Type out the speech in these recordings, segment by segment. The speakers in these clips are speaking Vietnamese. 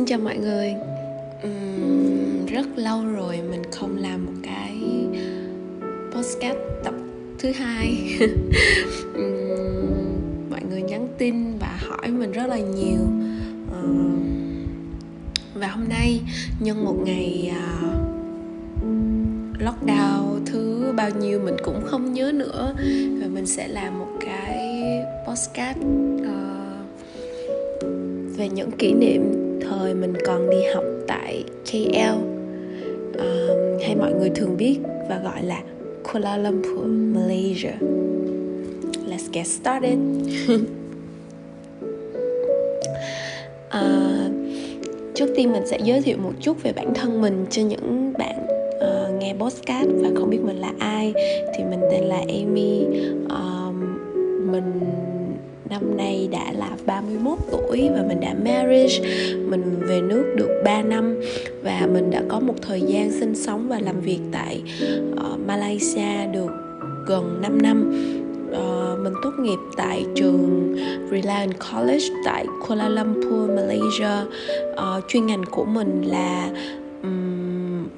Xin chào mọi người. Uhm, Rất lâu rồi mình không làm một cái podcast tập thứ hai. Uhm, Mọi người nhắn tin và hỏi mình rất là nhiều. Uhm, Và hôm nay nhân một ngày uh, lockdown thứ bao nhiêu mình cũng không nhớ nữa. Và mình sẽ làm một cái podcast uh, về những kỷ niệm thời mình còn đi học tại KL um, ờ, hay mọi người thường biết và gọi là Kuala Lumpur, Malaysia. Let's get started. uh, trước tiên mình sẽ giới thiệu một chút về bản thân mình cho những bạn uh, nghe podcast và không biết mình là ai thì mình tên là Amy um, mình năm nay đã là 31 tuổi và mình đã marriage. Mình về nước được 3 năm và mình đã có một thời gian sinh sống và làm việc tại uh, Malaysia được gần 5 năm. Uh, mình tốt nghiệp tại trường Reliant College tại Kuala Lumpur, Malaysia. Uh, chuyên ngành của mình là um,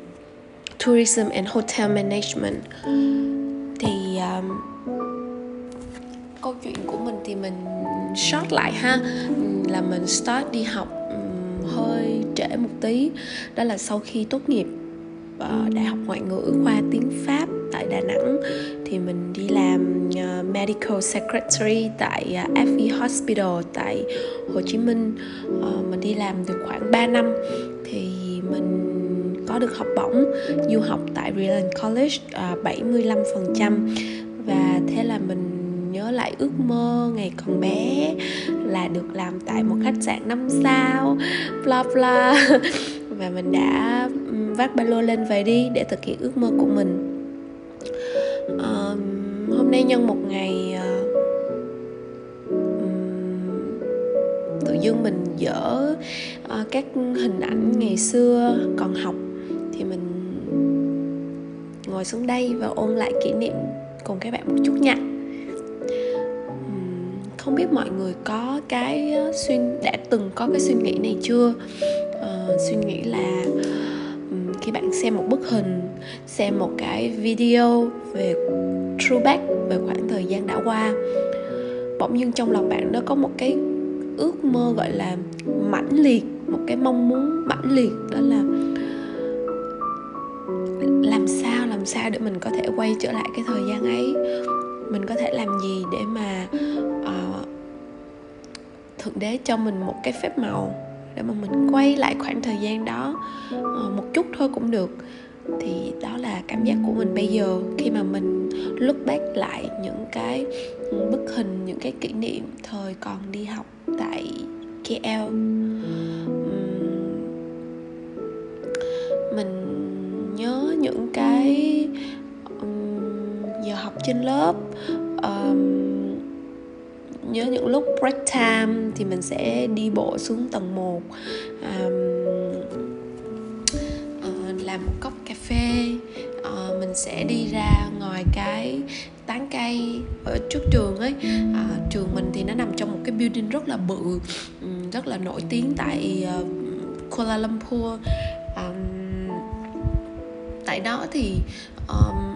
Tourism and Hotel Management. Thì um, câu chuyện của mình thì mình short lại ha. Là mình start đi học hơi trễ một tí. Đó là sau khi tốt nghiệp ờ, đại học ngoại ngữ khoa tiếng pháp tại đà nẵng thì mình đi làm ờ, medical secretary tại ờ, FE Hospital tại Hồ Chí Minh. Mình đi làm được khoảng 3 năm thì mình có được học bổng du học tại reland College uh, 75% và thế là mình nhớ lại ước mơ ngày còn bé là được làm tại một khách sạn năm sao bla bla. Và mình đã vác ba lô lên về đi để thực hiện ước mơ của mình. Um, hôm nay nhân một ngày um, tự dưng mình dở uh, các hình ảnh ngày xưa còn học thì mình ngồi xuống đây và ôn lại kỷ niệm cùng các bạn một chút nha không biết mọi người có cái ờ, suy đã từng có cái suy nghĩ này chưa? Uh, suy nghĩ là um, khi bạn xem một bức hình xem một cái video về throwback về khoảng thời gian đã qua bỗng nhiên trong lòng bạn nó có một cái ước mơ gọi là mãnh liệt một cái mong muốn mãnh liệt đó là làm sao làm sao để mình có thể quay trở lại cái thời gian ấy? Mình có thể làm gì để mà uh, thượng đế cho mình một cái phép màu để mà mình quay lại khoảng thời gian đó ờ, một chút thôi cũng được. Thì đó là cảm giác của mình bây giờ khi mà mình look back lại những cái ừ, bức hình những cái kỷ niệm thời còn đi học tại KL mình nhớ những cái giờ học trên lớp um, nhớ những lúc break time thì mình sẽ đi bộ xuống tầng 1 um, uh, làm một cốc cà phê. Uh, mình sẽ đi ra ngoài cái tán cây ở trước trường ấy. Uh, trường mình thì nó nằm trong một cái building rất là bự rất là nổi tiếng tại uh, Kuala Lumpur. Um, tại đó thì um,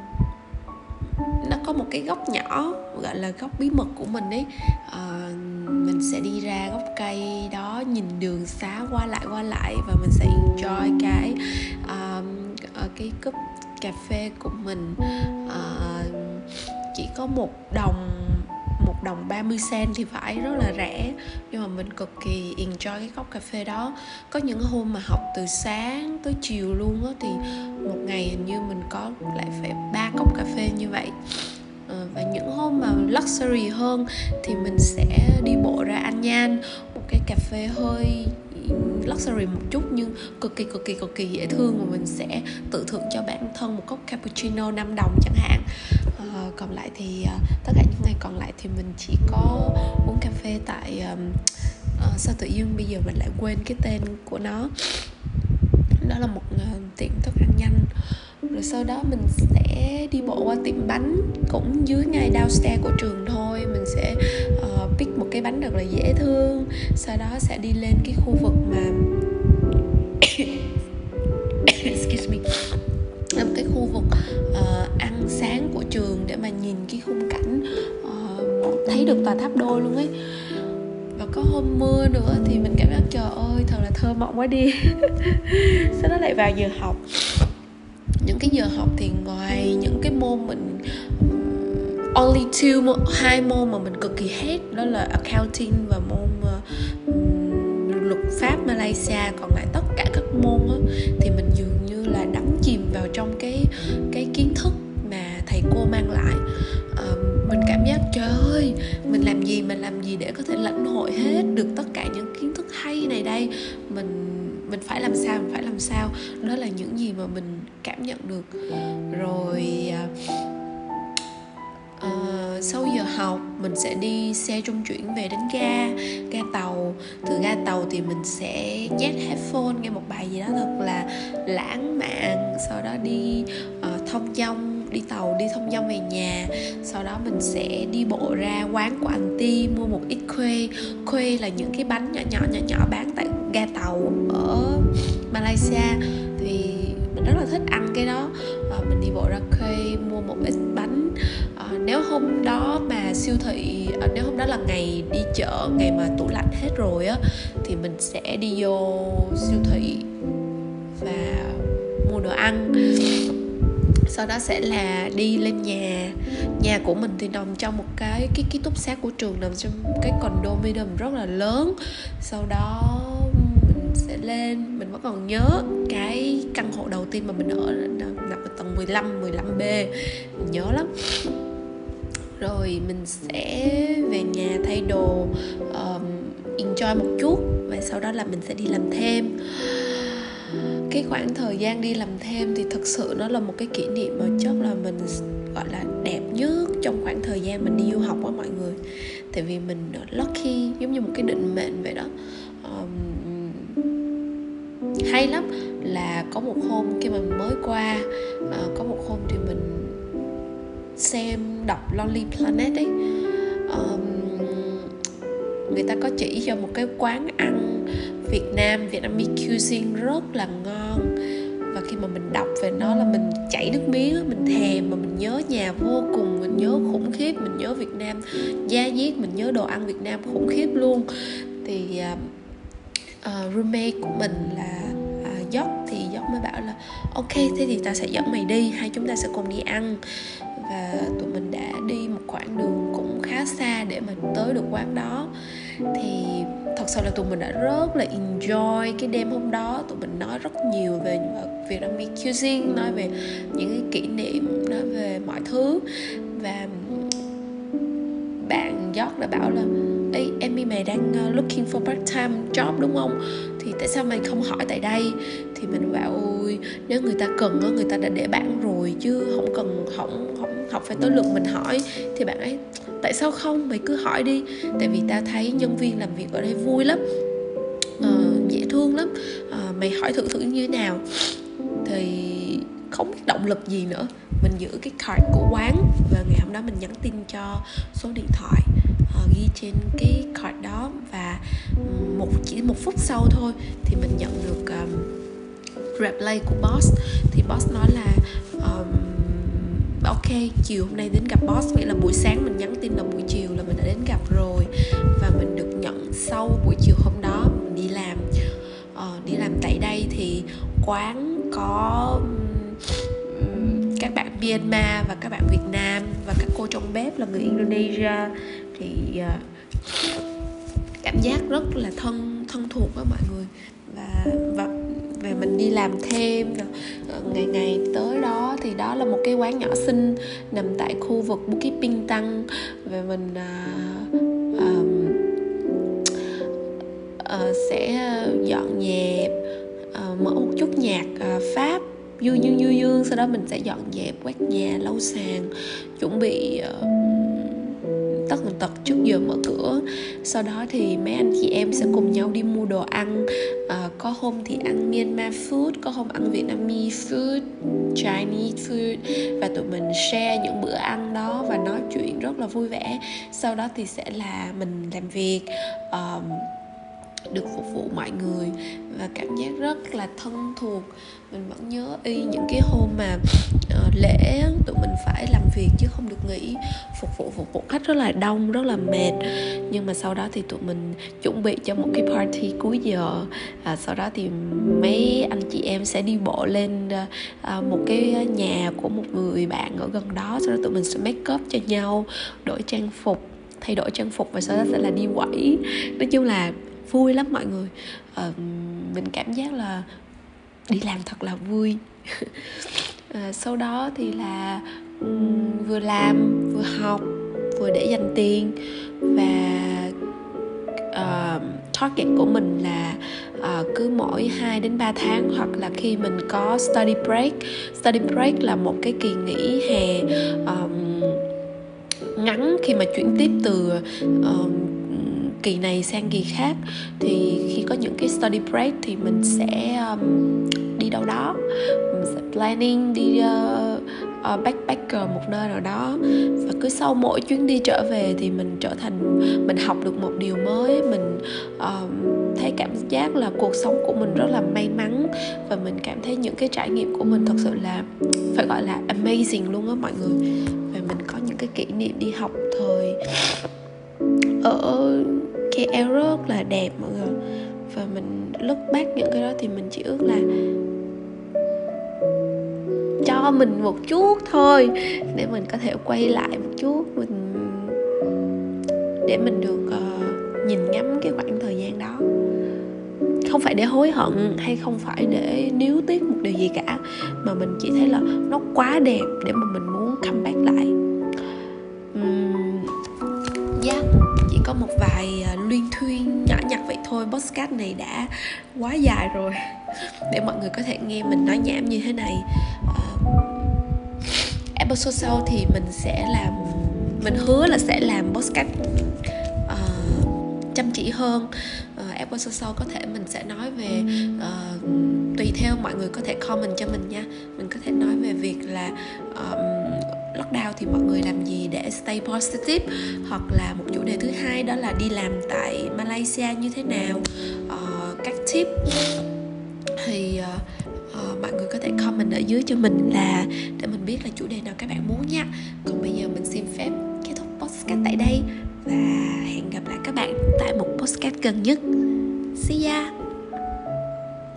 có một cái góc nhỏ gọi là góc bí mật của mình ấy. À, mình sẽ đi ra gốc cây đó nhìn đường xá qua lại qua lại và mình sẽ enjoy cái um, cái cúp cà phê của mình. Uh, chỉ có một đồng một đồng 30 cent thì phải rất là rẻ. Nhưng mà mình cực kỳ enjoy cái cốc cà phê đó. Có những hôm mà học từ sáng tới chiều luôn á thì một ngày hình như mình có lại phải ba cốc cà phê như vậy. Ờ, và những hôm mà luxury hơn thì mình sẽ đi bộ ra An Nhan một cái cà phê hơi luxury một chút nhưng cực kỳ cực kỳ cực kỳ dễ thương và mình sẽ tự thưởng cho bản thân một cốc cappuccino 5 đồng chẳng hạn. À, còn lại thì ờ, tất cả những ngày còn lại thì mình chỉ có uống cà phê tại uh, sao tự nhiên bây giờ mình lại quên cái tên của nó. Đó là một uh, tiệm thức ăn nhanh rồi sau đó mình sẽ đi bộ qua tiệm bánh cũng dưới ngay downstairs của trường thôi. Mình sẽ uh, pick một cái bánh thật là dễ thương sau đó sẽ đi lên cái khu vực mà excuse me là cái khu vực uh, ăn sáng của trường để mà nhìn cái khung cảnh uh, thấy được tòa tháp đôi luôn ấy. Và có hôm mưa nữa thì mình cảm giác trời ơi thật là thơ mộng quá đi. Sau đó lại vào giờ học những cái giờ học thì ngoài những cái môn mình only two hai môn mà mình cực kỳ hết đó là accounting và môn uh, luật pháp Malaysia còn lại tất cả các môn đó, thì mình dường như là đắm chìm vào trong cái cái kiến thức mà thầy cô mang lại. Uh, mình cảm giác trời ơi mình làm gì mình làm gì để có thể lãnh hội hết được tất cả những kiến thức hay này đây. Mình mình phải làm sao mình phải làm sao. Đó là những gì mà mình cảm nhận được. Rồi uh, sau giờ học mình sẽ đi xe trung chuyển về đến ga ga tàu. Từ ga tàu thì mình sẽ nhét headphone nghe một bài gì đó thật là lãng mạn. Sau đó đi uh, thông dong đi tàu đi thông dong về nhà. Sau đó mình sẽ đi bộ ra quán của anh ti mua một ít khuê. Khuê là những cái bánh nhỏ nhỏ nhỏ nhỏ bán tại ga tàu ở malaysia. Thì mình rất là thích ăn cái đó. À, mình đi bộ ra khuê mua một ít bánh. À, nếu hôm đó mà siêu thị à, nếu hôm đó là ngày đi chợ ngày mà tủ lạnh hết rồi á thì mình sẽ đi vô siêu thị và mua đồ ăn. Sau đó sẽ là đi lên nhà. Nhà của mình thì nằm trong một cái cái ký túc xá của trường nằm trong cái condominium rất là lớn. Sau đó lên. Mình vẫn còn nhớ cái căn hộ đầu tiên mà mình ở nằm ở tầng 15 15B mình nhớ lắm. Rồi mình sẽ về nhà thay đồ um, enjoy một chút và sau đó là mình sẽ đi làm thêm. Cái khoảng thời gian đi làm thêm thì thực sự nó là một cái kỷ niệm mà chắc là mình gọi là đẹp nhất trong khoảng thời gian mình đi du học á mọi người. Tại vì mình ờ, lucky giống như một cái định mệnh vậy đó hay lắm là có một hôm khi mà mình mới qua uh, có một hôm thì mình xem đọc Lonely Planet ấy. Um, người ta có chỉ cho một cái quán ăn Việt Nam Vietnamese cuisine rất là ngon. Và khi mà mình đọc về nó là mình chảy nước miếng mình thèm mà mình nhớ nhà vô cùng mình nhớ khủng khiếp mình nhớ Việt Nam da diết mình nhớ đồ ăn Việt Nam khủng khiếp luôn. Thì uh, uh, roommate của mình là Dốc thì Dốc mới bảo là ok thế thì ta sẽ dẫn mày đi hai chúng ta sẽ cùng đi ăn. Và tụi mình đã đi một quãng đường cũng khá xa để mà tới được quán đó. Thì thật sự là tụi mình đã rất là enjoy cái đêm hôm đó. Tụi mình nói rất nhiều về việc đam cuisine nói về những cái kỷ niệm nói về mọi thứ. Và bạn George đã bảo là Ê, Emmy mày đang ờ, looking for part time job đúng không? Thì tại sao mày không hỏi tại đây? Thì mình bảo ôi nếu người ta cần á người ta đã để bạn rồi chứ không cần không không học phải tới lượt mình hỏi. Thì bạn ấy tại sao không? Mày cứ hỏi đi. Tại vì ta thấy nhân viên làm việc ở đây vui lắm à, dễ thương lắm. À, mày hỏi thử thử như thế nào? Thì không biết động lực gì nữa. Mình giữ cái card của quán và ngày hôm đó mình nhắn tin cho số điện thoại uh, ghi trên cái card đó. Và một chỉ một phút sau thôi thì mình nhận được um, reply của boss. Thì boss nói là um, ok chiều hôm nay đến gặp boss. Nghĩa là buổi sáng mình nhắn tin là buổi chiều là mình đã đến gặp rồi. Và mình được nhận sau buổi chiều hôm đó mình đi làm. Uh, đi làm tại đây thì quán có các bạn Myanmar và các bạn Việt Nam và các cô trong bếp là người Indonesia. Thì uh, cảm giác rất là thân thân thuộc với mọi người. Và và về mình đi làm thêm ờ, ngày ngày tới đó thì đó là một cái quán nhỏ xinh nằm tại khu vực Bukit Bintang và mình uh, um, uh, sẽ dọn dẹp uh, mở một chút nhạc uh, pháp dương dương dương dương sau đó mình sẽ dọn dẹp quét nhà lau sàn chuẩn bị uh, tất tần tật trước giờ mở cửa. Sau đó thì mấy anh chị em sẽ cùng nhau đi mua đồ ăn. À, có hôm thì ăn Myanmar food có hôm ăn Vietnamese food Chinese food và tụi mình share những bữa ăn đó và nói chuyện rất là vui vẻ. Sau đó thì sẽ là mình làm việc. Um, được phục vụ mọi người và cảm giác rất là thân thuộc. Mình vẫn nhớ y những cái hôm mà uh, lễ tụi mình phải làm việc chứ không được nghỉ. Phục vụ phục vụ khách rất là đông rất là mệt. Nhưng mà sau đó thì tụi mình chuẩn bị cho một cái party cuối giờ. À, sau đó thì mấy anh chị em sẽ đi bộ lên à, một cái nhà của một người bạn ở gần đó. Sau đó tụi mình sẽ make up cho nhau đổi trang phục thay đổi trang phục và sau đó sẽ là đi quẩy. Nói chung là vui lắm mọi người. À, mình cảm giác là đi làm thật là vui. À, sau đó thì là um, vừa làm vừa học vừa để dành tiền và uh, target của mình là uh, cứ mỗi 2 đến 3 tháng hoặc là khi mình có study break. Study break là một cái kỳ nghỉ hè um, ngắn khi mà chuyển tiếp từ um, kỳ này sang kỳ khác thì khi có những cái study break thì mình sẽ um, đi đâu đó. Mình sẽ planning đi uh, uh, backpacker một nơi nào đó. Và cứ sau mỗi chuyến đi trở về thì mình trở thành mình học được một điều mới. Mình uh, thấy cảm giác là cuộc sống của mình rất là may mắn. Và mình cảm thấy những cái trải nghiệm của mình thật sự là phải gọi là amazing luôn á mọi người. Và mình có những cái kỷ niệm đi học thời ở KL rất là đẹp mọi người. Và mình lúc back những cái đó thì mình chỉ ước là cho mình một chút thôi để mình có thể quay lại một chút mình để mình được uh, nhìn ngắm cái khoảng thời gian đó. Không phải để hối hận hay không phải để níu tiếc một điều gì cả mà mình chỉ thấy là nó quá đẹp để mà mình muốn comeback lại. Thôi podcast này đã quá dài rồi. Để mọi người có thể nghe mình nói nhảm như thế này uh, episode sau thì mình sẽ làm mình hứa là sẽ làm podcast uh, chăm chỉ hơn. Uh, episode sau có thể mình sẽ nói về uh, tùy theo mọi người có thể comment cho mình nha. Mình có thể nói về việc là um, lockdown thì mọi người làm gì để stay positive? Hoặc là một chủ đề thứ hai đó là đi làm tại Malaysia như thế nào? Uh, các tip. Thì uh, uh, mọi người có thể comment ở dưới cho mình là để mình biết là chủ đề nào các bạn muốn nha. Còn bây giờ mình xin phép kết thúc podcast tại đây. Và hẹn gặp lại các bạn tại một podcast gần nhất. See ya!